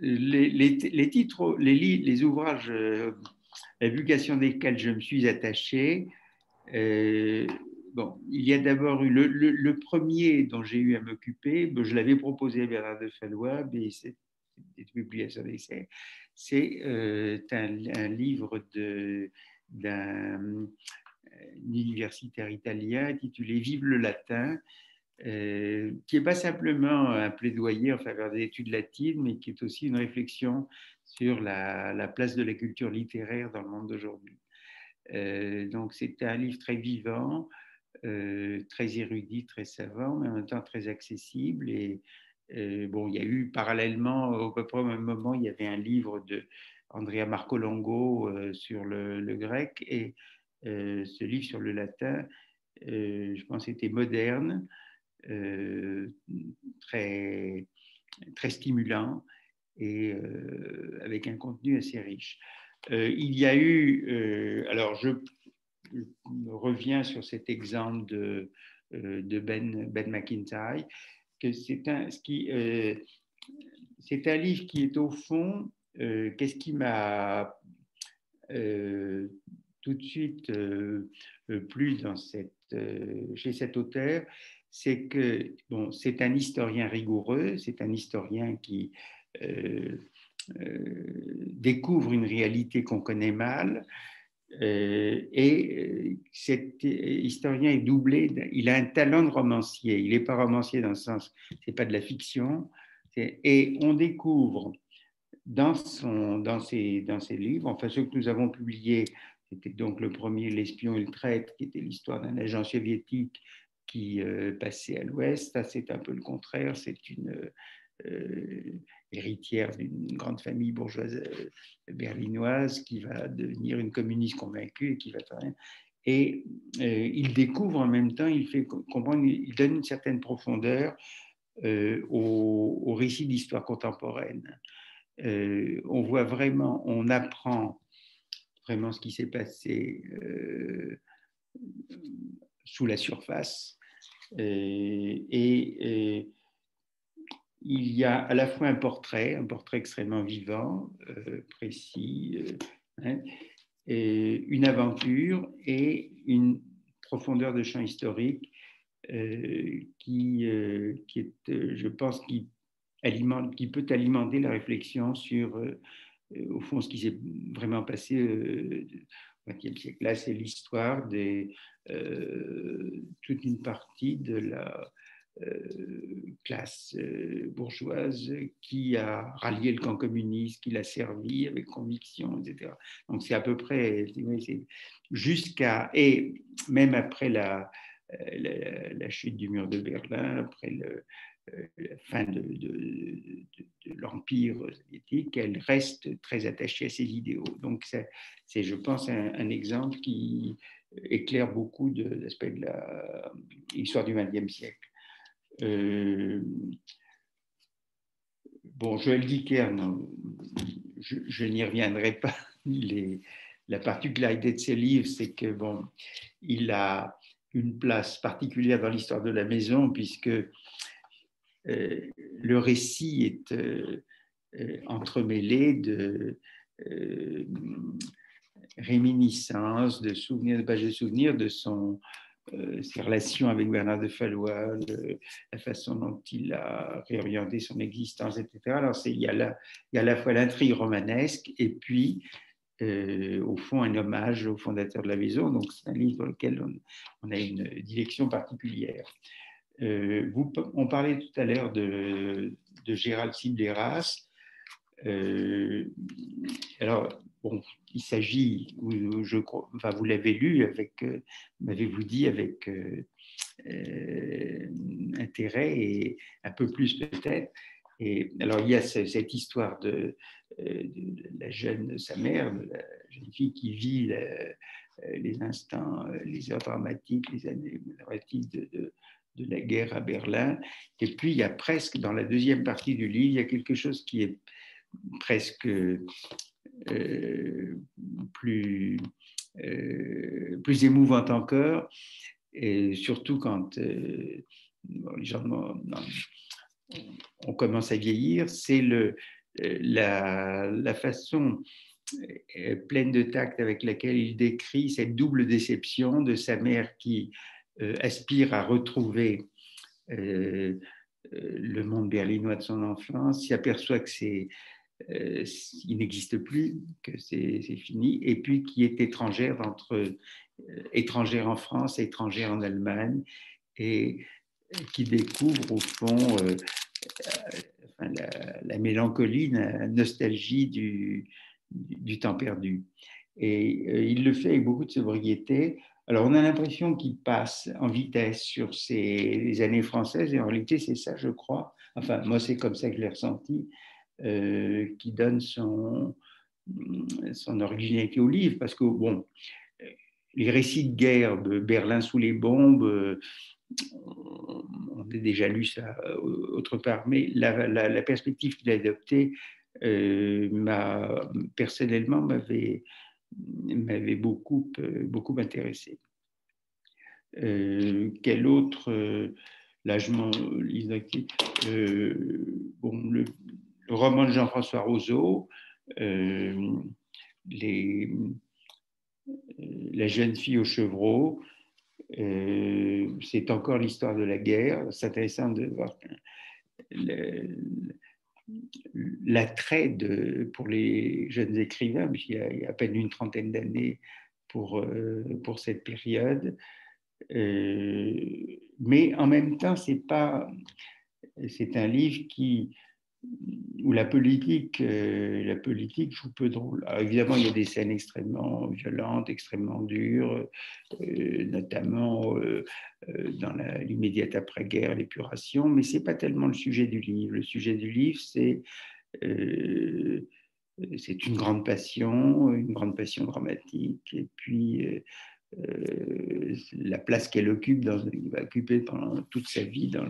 les, titres, les, les ouvrages, la publication desquels je me suis attaché, bon, il y a d'abord eu le, premier dont j'ai eu à m'occuper, je l'avais proposé à Bernard de Fallois, mais c'est publication d'essai. C'est euh, un, livre d'un euh, universitaire italien intitulé Vive le latin, euh, qui n'est pas simplement un plaidoyer en faveur des études latines, mais qui est aussi une réflexion sur la, la place de la culture littéraire dans le monde d'aujourd'hui. donc c'est un livre très vivant, très érudit, très savant, mais en même temps très accessible. Et euh, bon, il y a eu parallèlement, au peu près au même moment, il y avait un livre de Andrea Marcolongo euh, sur le, grec et ce livre sur le latin, je pense, était moderne, très, stimulant et avec un contenu assez riche. il y a eu, alors je reviens sur cet exemple de, euh, de Ben, ben McIntyre, que c'est un, euh, un livre qui est au fond, euh, qu'est-ce qui m'a tout de suite plu dans chez cet auteur, c'est que bon, c'est un historien rigoureux, c'est un historien qui découvre une réalité qu'on connaît mal, euh, et euh, cet historien est doublé, il a un talent de romancier. Il n'est pas romancier dans le sens, c'est pas de la fiction. Et on découvre dans, son, dans, ses, dans ses livres, enfin ceux que nous avons publiés, c'était donc le premier, L'espion et le traître, qui était l'histoire d'un agent soviétique qui euh, passait à l'ouest. Ça, c'est un peu le contraire. C'est une, euh, héritière d'une grande famille bourgeoise euh, berlinoise qui va devenir une communiste convaincue et qui va et euh, il découvre en même temps, il fait comprendre, il donne une certaine profondeur au, récit d'histoire contemporaine. on voit vraiment, on apprend vraiment ce qui s'est passé sous la surface et il y a à la fois un portrait, un portrait extrêmement vivant, euh, précis, euh, hein, et une aventure et une profondeur de champ historique euh, qui, est, je pense, qui, alimente, qui peut alimenter la réflexion sur, au fond, ce qui s'est vraiment passé au XXe siècle. Là, c'est l'histoire de toute une partie de la classe euh, bourgeoise qui a rallié le camp communiste, qui l'a servi avec conviction, etc. Donc c'est à peu près jusqu'à et même après la, euh, la, chute du mur de Berlin, après la fin de, l'empire soviétique, elle reste très attachée à ses idéaux. Donc c'est, je pense, un, un, exemple qui éclaire beaucoup de l'aspect de l'histoire du XXe siècle. Euh, bon, Joël Dicker, je, n'y reviendrai pas. la particularité de ses livres, c'est que bon, il a une place particulière dans l'histoire de la maison, puisque euh, le récit est euh, entremêlé de réminiscences, de souvenirs, de pages de souvenirs de son, ses relations avec Bernard de Fallois, la façon dont il a réorienté son existence, etc. Alors, il y, a la, il y a à la fois l'intrigue romanesque et puis, euh, au fond, un hommage au fondateur de la maison. Donc, c'est un livre dans lequel on, a une direction particulière. Euh, on parlait tout à l'heure de, de Gérald Sibleras. Alors, Bon, il s'agit, je crois, enfin, vous l'avez lu avec, euh, m'avez-vous dit, avec euh, euh, intérêt et un peu plus peut-être. Et alors, il y a cette histoire de, la jeune, sa mère, de la jeune fille qui vit les instants, les heures dramatiques, les années dramatiques de, de la guerre à Berlin. Et puis, il y a presque, dans la deuxième partie du livre, il y a quelque chose qui est presque euh, plus, euh, plus émouvant encore, et surtout quand euh, les gens on commence à vieillir, c'est la, la, façon pleine de tact avec laquelle il décrit cette double déception de sa mère qui aspire à retrouver le monde berlinois de son enfance, s'aperçoit que c'est il n'existe plus, que c'est fini, et puis qui est étrangère entre étrangère en France, étrangère en Allemagne, et qui découvre au fond la, mélancolie, la nostalgie du, temps perdu. Et il le fait avec beaucoup de sobriété, alors, on a l'impression qu'il passe en vitesse sur ces années françaises, et en réalité, c'est ça, je crois. Enfin, moi, c'est comme ça que je l'ai ressenti, euh, qui donne son, son originalité au livre, parce que, bon, les récits de guerre de Berlin sous les bombes, euh, on a déjà lu ça euh, autre part, mais la, perspective qu'il a adoptée, personnellement, m'avait beaucoup, euh, beaucoup intéressé. Euh, quel autre, euh, là je m'en euh, bon, le, roman de Jean-François Roseau, les, La jeune fille au chevreau, c'est encore l'histoire de la guerre. C'est intéressant de voir l'attrait pour les jeunes écrivains, puisqu'il y, a à peine une trentaine d'années pour, euh, pour cette période. Euh, mais en même temps, c'est pas, c'est un livre qui où la politique, euh, la politique joue peu de rôle. évidemment, il y a des scènes extrêmement violentes, extrêmement dures, euh, notamment euh, dans l'immédiate après-guerre, l'épuration, mais c'est pas tellement le sujet du livre. Le sujet du livre, c'est c'est une grande passion, une grande passion dramatique, et puis la place qu'elle occupe, dans, va occuper pendant toute sa vie dans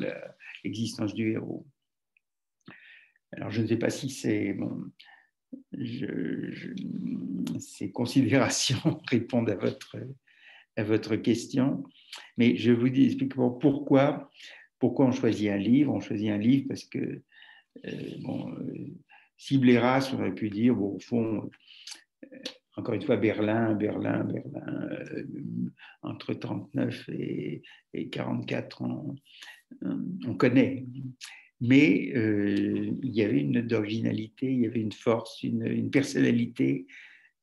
l'existence du héros. Alors, je ne sais pas si ces considérations [LAUGHS] répondent à votre, à votre question, mais je vous dis explique pourquoi, pourquoi on choisit un livre. On choisit un livre parce que, euh, bon, euh, on aurait pu dire, bon, au fond, euh, encore une fois, Berlin, Berlin, Berlin, euh, entre 39 et, et 44, on, on connaît mais euh, il y avait une note d'originalité, il y avait une force, une, personnalité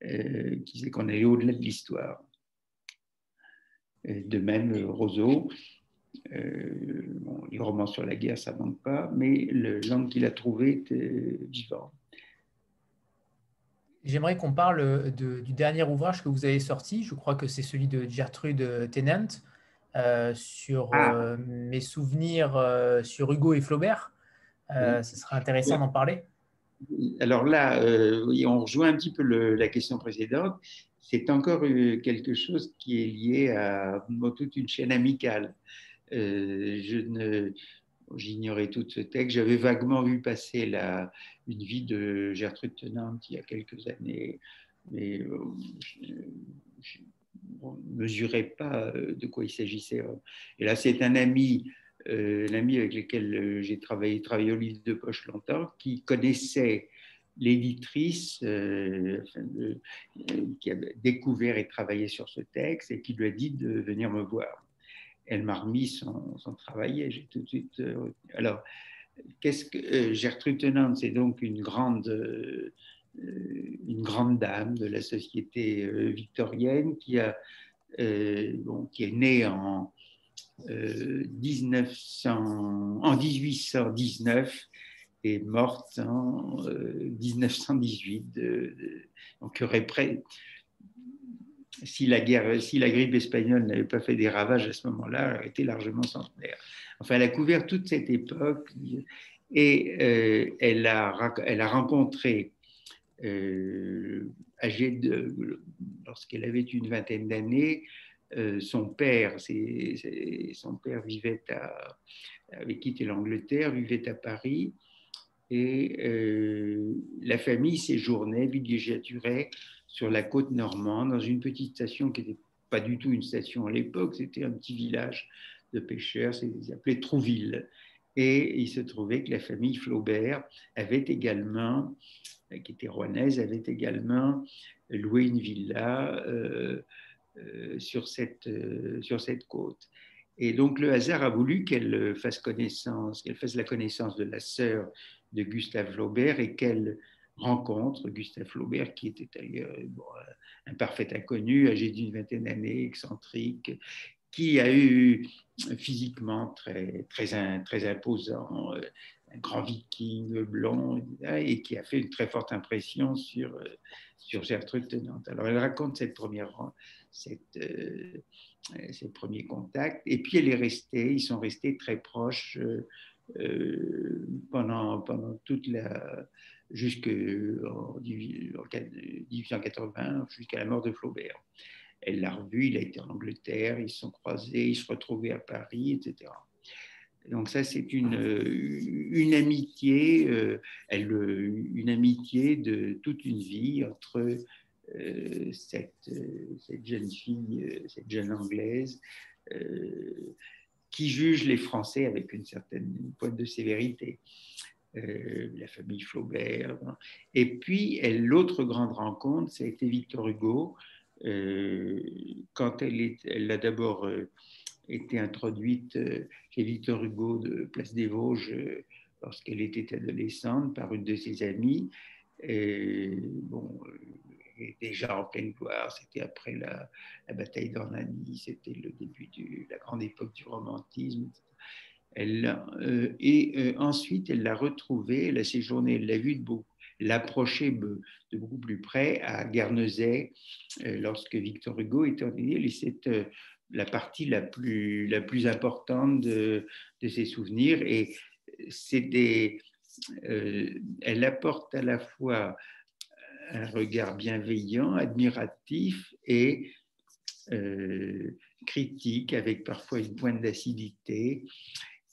euh, qui faisait qu'on allait au-delà de l'histoire. De même, Roseau, euh, les romans sur la guerre, ça manque pas, mais le langue qu'il a trouvé était vivant. J'aimerais qu'on parle du dernier ouvrage que vous avez sorti. Je crois que c'est celui de Gertrude Tennant, euh, sur ah. euh, mes souvenirs euh, sur Hugo et Flaubert. ce serait intéressant d'en parler. Alors là, on rejoint un petit peu la question précédente. C'est encore quelque chose qui est lié à toute une chaîne amicale. je ne, j'ignorais tout ce texte. J'avais vaguement vu passer la, une vie de Gertrude Tenante il y a quelques années, mais on ne mesurait pas euh, de quoi il s'agissait. Et là, c'est un ami, euh, l'ami avec lequel euh, j'ai travaillé, au livre de poche longtemps, qui connaissait l'éditrice qui a découvert et travaillé sur ce texte et qui lui a dit de venir me voir. Elle m'a remis son, travail et j'ai tout de suite. alors, qu'est-ce que Gertrude Tenant, c'est donc une grande euh, une grande dame de la société euh, victorienne qui, a, euh, qui est née en, 1900, en 1819 et morte en 1918. donc, aurait si la, guerre, si la grippe espagnole n'avait pas fait des ravages à ce moment-là, elle aurait été largement centenaire. Enfin, elle a couvert toute cette époque Et elle, a, elle a rencontré, âgée de, lorsqu'elle avait une vingtaine d'années, son père, son père vivait à, avait quitté l'Angleterre, vivait à Paris, et euh, la famille séjournait, villégiaturait sur la côte normande, dans une petite station qui n'était pas du tout une station à l'époque, c'était un petit village de pêcheurs, c'est appelé Trouville. Et il se trouvait que la famille Flaubert avait également, qui était rouennaise, avait également loué une villa euh, euh, sur, cette, sur cette côte. Et donc le hasard a voulu qu'elle fasse connaissance, qu'elle fasse la connaissance de la sœur de Gustave Flaubert et qu'elle rencontre Gustave Flaubert, qui était d'ailleurs un parfait inconnu, âgé d'une vingtaine d'années, excentrique, qui a eu physiquement très, très, très imposant, euh, un grand viking blond, et qui a fait une très forte impression sur, euh, sur Gertrude Tenante. Alors elle raconte cette première, cette, euh, ses premiers contacts, et puis elle est restée, ils sont restés très proches euh, pendant, pendant toute la jusqu'en 1880, jusqu'à la mort de Flaubert. Elle l'a revu, il a été en Angleterre, ils se sont croisés, ils se retrouvaient à Paris, etc. Donc ça, c'est une, une amitié, euh, elle, une amitié de toute une vie entre euh, cette, jeune fille, cette jeune anglaise, qui juge les Français avec une certaine pointe de sévérité. Euh, la famille Flaubert. Et puis, l'autre grande rencontre, ça a été Victor Hugo. Euh, quand elle, est, elle a d'abord euh, été introduite chez Victor Hugo de Place des Vosges lorsqu'elle était adolescente par une de ses amies. Bon, déjà en pleine gloire. C'était après la, bataille d'Ornanie, c'était le début de la grande époque du romantisme. Elle, euh, et euh, ensuite, elle l'a retrouvé, elle a séjourné, elle l'a vu de beaucoup l'approcher de beaucoup plus près à Guernesey euh, lorsque Victor Hugo était en et c'est la partie la plus, la plus importante de, ses souvenirs et c'est des, elle apporte à la fois un regard bienveillant, admiratif et euh, critique, avec parfois une pointe d'acidité.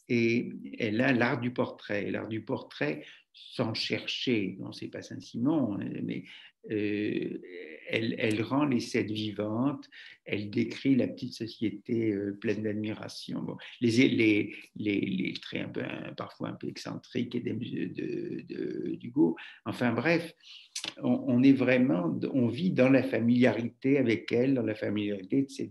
Et elle a l'art du portrait. L'art du portrait, sans chercher, non, c'est pas Saint-Simon, hein, mais euh, elle, rend les scènes vivantes, elle décrit la petite société euh, pleine d'admiration. les, traits parfois un peu excentriques et des, de, d'Hugo. Enfin bref, on, vit dans la familiarité avec elle, dans la familiarité de ces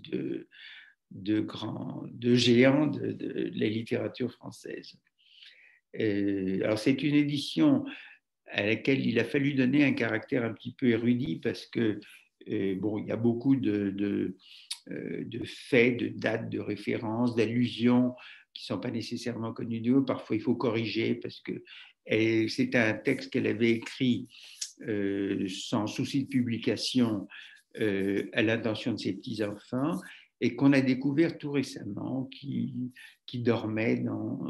deux géants de, la littérature française. Euh, alors c'est une édition à laquelle il a fallu donner un caractère un petit peu érudit parce que euh, bon, il y a beaucoup de, euh, de, faits, de dates, de références, d'allusions qui ne sont pas nécessairement connues de eux. Parfois, il faut corriger parce que c'est un texte qu'elle avait écrit euh, sans souci de publication à l'intention de ses petits-enfants et qu'on a découvert tout récemment, qui, qui dormait dans,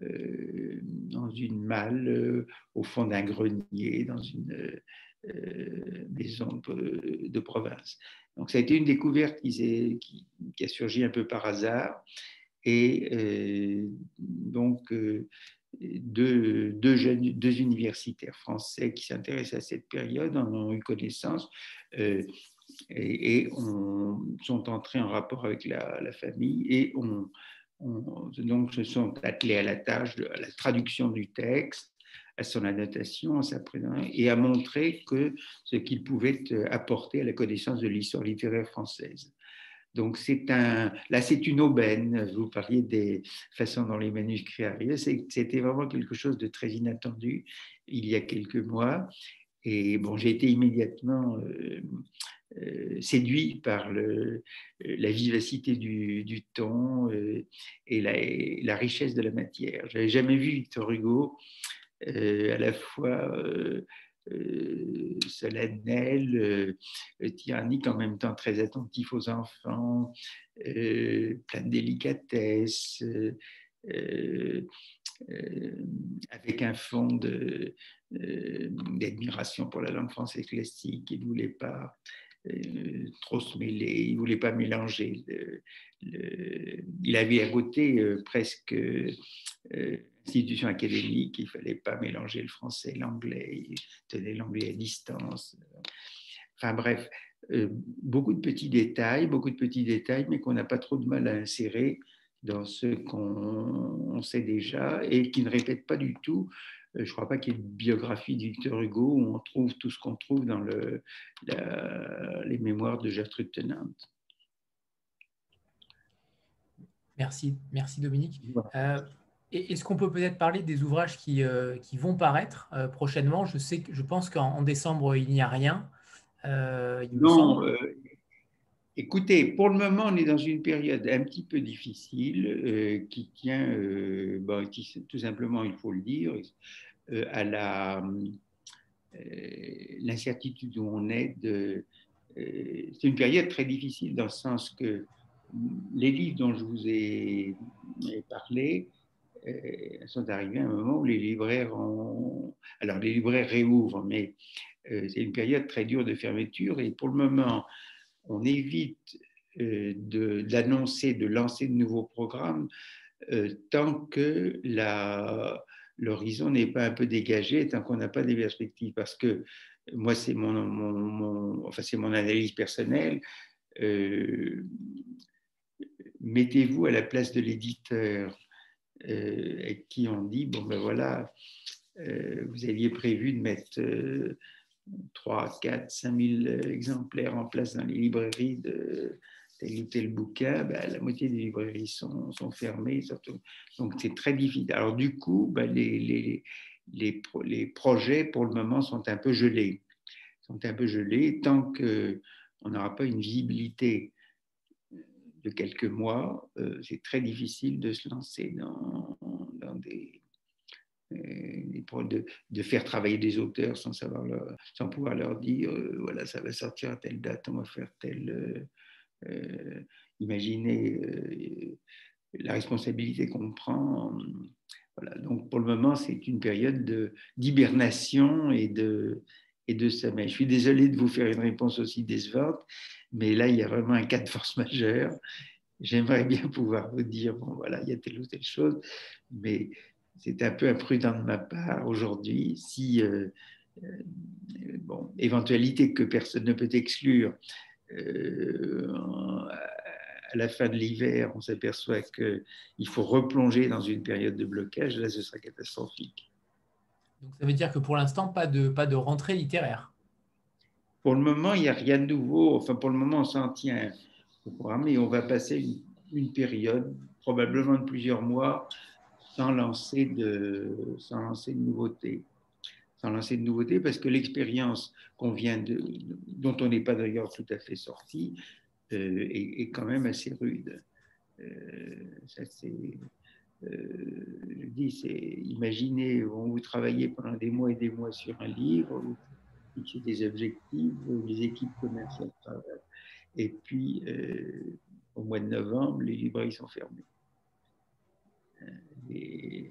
dans une malle euh, au fond d'un grenier, dans une euh, maison de, province. Donc ça a été une découverte qui, a surgi un peu par hasard. Et donc, deux, deux universitaires français qui s'intéressent à cette période en ont eu connaissance et, et sont entrés en rapport avec la, la famille et ont, donc se sont attelés à la tâche de la traduction du texte, à son annotation, à sa et à montrer ce qu'il pouvait euh, apporter à la connaissance de l'histoire littéraire française. Donc c'est un, là c'est une aubaine. Vous parliez des façons dont les manuscrits arrivaient. C'était vraiment quelque chose de très inattendu il y a quelques mois. Et bon, j'ai été immédiatement euh, euh, séduit par le, la vivacité du, ton euh, et la, richesse de la matière. Je n'avais jamais vu Victor Hugo euh, à la fois solennel, tyrannique, en même temps très attentif aux enfants, plein de délicatesse. Avec un fond d'admiration pour la langue française classique. Il ne voulait pas trop se mêler, il ne voulait pas mélanger. il avait à côté presque institution académique, il ne fallait pas mélanger le français et l'anglais, il tenait l'anglais à distance. Enfin bref, euh, beaucoup de petits détails, beaucoup de petits détails, mais qu'on n'a pas trop de mal à insérer dans ce qu'on sait déjà et qui ne répètent pas du tout. Euh, je ne crois pas qu'il y ait une biographie de Victor Hugo où on trouve tout ce qu'on trouve dans le, les mémoires de Gertrude Tennant. Merci, merci Dominique. Euh, est-ce qu'on peut peut-être parler des ouvrages qui, qui vont paraître prochainement? Je, sais, je pense qu'en décembre, il n'y a rien. Euh, non, euh, écoutez, pour le moment, on est dans une période un petit peu difficile euh, qui tient, bon, tout simplement, il faut le dire, à la l'incertitude où on est. c'est une période très difficile dans le sens que les livres dont je vous ai, parlé sont arrivés à un moment où les libraires ont... Alors, les libraires réouvrent, mais euh, c'est une période très dure de fermeture et pour le moment, on évite euh, d'annoncer, de, lancer de nouveaux programmes euh, tant que l'horizon n'est pas un peu dégagé, tant qu'on n'a pas des perspectives. Parce que moi, c'est mon, analyse personnelle. Mettez-vous à la place de l'éditeur qui on dit, bon ben voilà, vous aviez prévu de mettre 3, 4, 5 000 exemplaires en place dans les librairies de tel ou tel bouquin, ben, la moitié des librairies sont, sont fermées. Donc c'est très difficile. Alors du coup, ben, les, les, les, les, projets pour le moment sont un peu gelés. Sont un peu gelés tant qu'on n'aura pas une visibilité de quelques mois, euh, c'est très difficile de se lancer dans, dans des, de, de, faire travailler des auteurs sans, savoir sans pouvoir leur dire euh, voilà, ça va sortir à telle date, on va faire telle. Euh, euh, imaginez la responsabilité qu'on prend. Voilà. Donc pour le moment, c'est une période d'hibernation et de, et de sommeil. Je suis désolé de vous faire une réponse aussi décevante, mais là, il y a vraiment un cas de force majeure. J'aimerais bien pouvoir vous dire, bon voilà, il y a telle ou telle chose, mais c'est un peu imprudent de ma part aujourd'hui. Si, euh, euh, bon, éventualité que personne ne peut exclure, euh, à la fin de l'hiver, on s'aperçoit qu'il faut replonger dans une période de blocage, là, ce sera catastrophique. Donc, ça veut dire que pour l'instant, pas de, pas de rentrée littéraire? Pour le moment, il n'y a rien de nouveau. Enfin, pour le moment, on s'en tient au programme et on va passer une, une période, probablement de plusieurs mois, sans lancer de, sans lancer de nouveautés. Sans lancer de nouveautés, parce que l'expérience dont on n'est pas d'ailleurs tout à fait sorti, euh, est, quand même assez rude. Euh, ça, euh, je dis, c'est imaginez, vous travaillez pendant des mois et des mois sur un livre, vous fixez des objectifs, les équipes commerciales travaillent, et puis au mois de novembre, les librairies sont fermées ils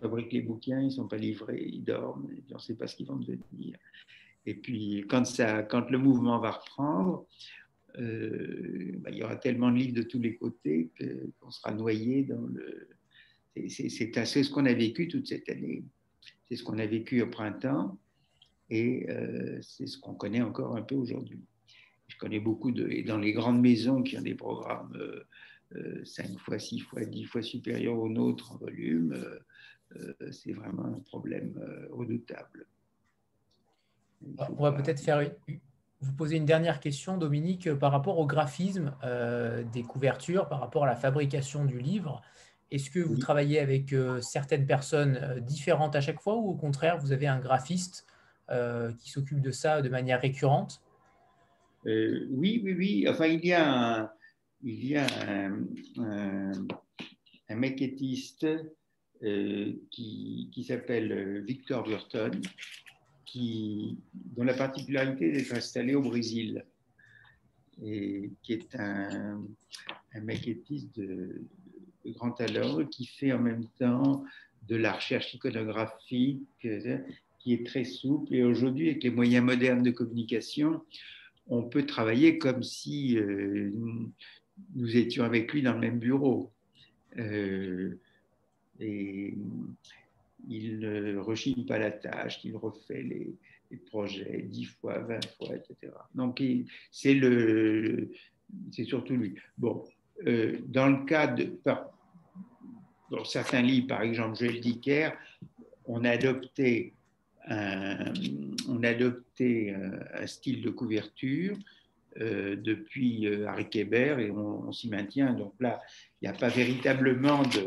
fabriquent les bouquins, ils ne sont pas livrés, ils dorment, et on ne sait pas ce qu'ils vont devenir. Et puis, quand, le mouvement va reprendre, euh, bah, il y aura tellement de livres de tous les côtés qu'on sera noyé dans le. C'est ce qu'on a vécu toute cette année. C'est ce qu'on a vécu au printemps et euh, c'est ce qu'on connaît encore un peu aujourd'hui. Je connais beaucoup de. Et dans les grandes maisons qui ont des programmes. Euh, 5 fois, 6 fois, 10 fois supérieur au nôtre en volume, euh, euh, c'est vraiment un problème euh, redoutable. On va peut-être faire vous poser une dernière question, Dominique, par rapport au graphisme des couvertures, par rapport à la fabrication du livre. Est-ce que vous travaillez avec certaines personnes différentes à chaque fois ou au contraire, vous avez un graphiste qui s'occupe de ça de manière récurrente? Oui, oui, oui. Enfin, il y a un, il y a un, maquettiste euh, qui, s'appelle Victor Burton, qui, dont la particularité d'être installé au Brésil, et qui est un, maquettiste de, de grand talent, qui fait en même temps de la recherche iconographique, qui est très souple. Et aujourd'hui, avec les moyens modernes de communication, on peut travailler comme si euh, nous étions avec lui dans le même bureau. Euh, et il ne rechigne pas la tâche, il refait les, projets dix fois, vingt fois, etc. Donc, c'est le, c'est surtout lui. Bon, euh, dans le cas de, certains livres, par exemple Joël Dicker, on a adopté un, on a adopté un, style de couverture euh, depuis euh, Harry Kéber et on, s'y maintient. Donc là, il n'y a pas véritablement de.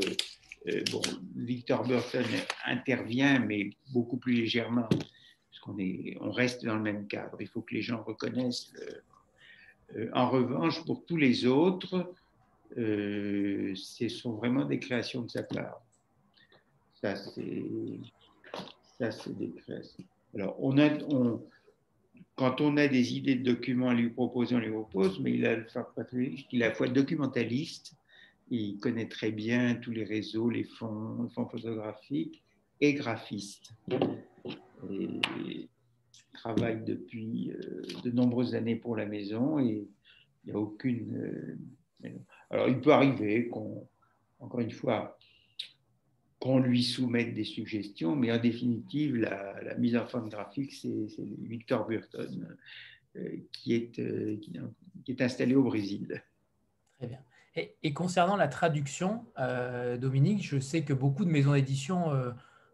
Euh, bon, Victor Burton intervient, mais beaucoup plus légèrement, parce qu'on on reste dans le même cadre. Il faut que les gens reconnaissent. en revanche, pour tous les autres, ce sont vraiment des créations de sa part. Ça, c'est ça, c'est des créations. Alors, on a, on, quand on a des idées de documents à lui proposer, on les propose, mais il a le il est à la fois documentaliste, il connaît très bien tous les réseaux, les fonds, fonds photographiques, et graphiste. Il travaille depuis euh, de nombreuses années pour la maison et il n'y a aucune. Euh, alors, il peut arriver qu'on, encore une fois, qu'on lui soumette des suggestions, mais en définitive, la, mise en forme graphique, c'est Victor Burton euh, qui, est, euh, qui, est installé au Brésil. Très bien. Et, concernant la traduction, euh, Dominique, je sais que beaucoup de maisons d'édition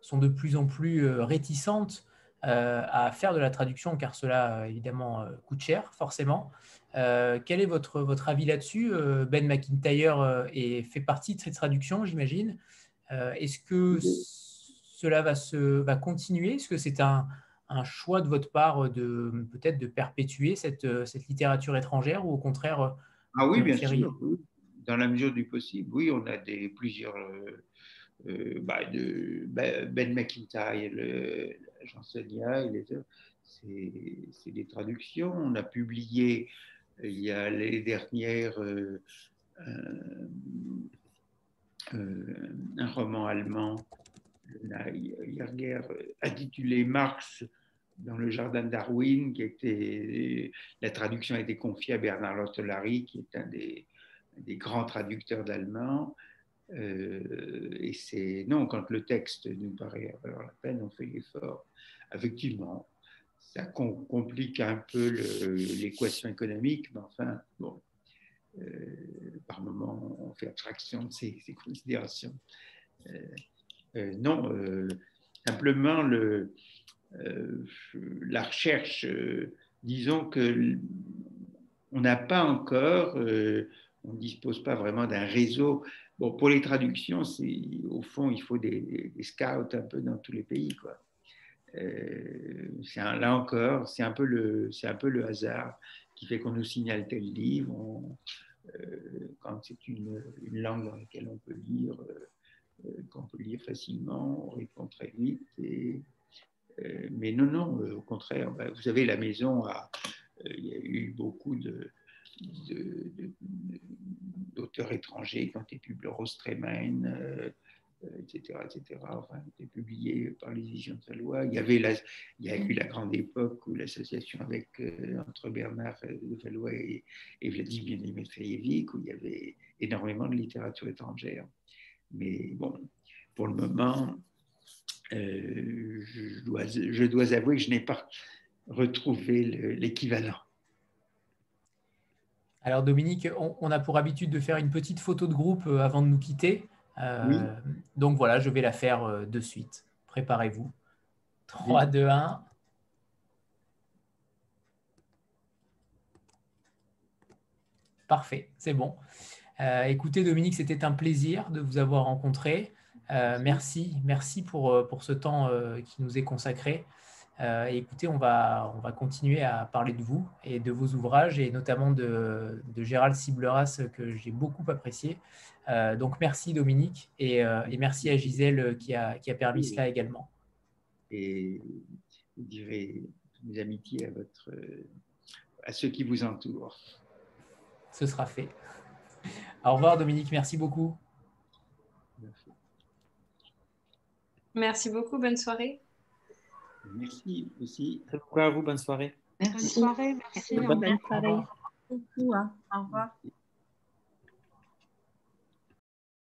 sont de plus en plus réticentes à faire de la traduction, car cela, évidemment, coûte cher, forcément. quel est votre, votre avis là-dessus Ben McIntyre est, fait partie de cette traduction, j'imagine? Euh, est-ce que cela va, se, va continuer? Est-ce que c'est un, choix de votre part de peut-être de perpétuer cette, cette, littérature étrangère ou au contraire Ah oui, bien sûr. Dans la mesure du possible, oui, on a des, plusieurs. Euh, euh, bah, de Ben McIntyre, Jean Sonia, c'est des traductions. On a publié il y a l'année dernière euh, un roman allemand, intitulé Marx dans le jardin Darwin, qui était, la traduction a été confiée à Bernard Lottolari, qui est un des, grands traducteurs d'allemand. Euh, et c'est non, quand le texte nous paraît avoir la peine, on fait l'effort. Effectivement, ça complique un peu l'équation économique, mais enfin, bon, euh, par moment, on fait abstraction de ces, considérations. Euh, euh, non, simplement le, la recherche, disons que on n'a pas encore, on ne dispose pas vraiment d'un réseau. Bon, pour les traductions, au fond, il faut des, scouts un peu dans tous les pays, quoi. là encore, c'est un peu le, hasard qui fait qu'on nous signale tel livre. Euh, quand c'est une, langue dans laquelle on peut lire, euh, euh, qu'on peut lire facilement, on répond très vite. Mais non, non, au contraire, bah, vous savez, la maison a, il y a eu beaucoup d'auteurs étrangers été publiés, Rose etc., etc. Enfin, été publié par les éditions de Fallois. Il y, avait la, il y a eu la grande époque où l'association avec, euh, entre Bernard de Fallois et, Vladimir Dmitrievic, où il y avait énormément de littérature étrangère. Mais bon, pour le moment, euh, je, dois, je, dois, avouer que je n'ai pas retrouvé l'équivalent. Alors Dominique, on, a pour habitude de faire une petite photo de groupe euh, avant de nous quitter. Euh, donc voilà, je vais la faire euh, de suite. Préparez-vous. 3, 2, 1. Parfait, c'est bon. Euh, écoutez, Dominique, c'était un plaisir de vous avoir rencontré. merci, merci pour, pour ce temps qui nous est consacré. Euh, écoutez, on va, on va continuer à parler de vous et de vos ouvrages, et notamment de, Gérald Sibleras, que j'ai beaucoup apprécié. Euh, donc merci Dominique, euh, et, merci à Gisèle qui a, qui a permis cela également. Et je dirais mes amitiés à, votre, à ceux qui vous entourent. Ce sera fait. Au revoir Dominique, merci beaucoup. Merci beaucoup, bonne soirée. Merci aussi. Très beaucoup à vous, bonne soirée. Merci. Bonne soirée, merci. Bonne soirée. beaucoup. hein. Au revoir.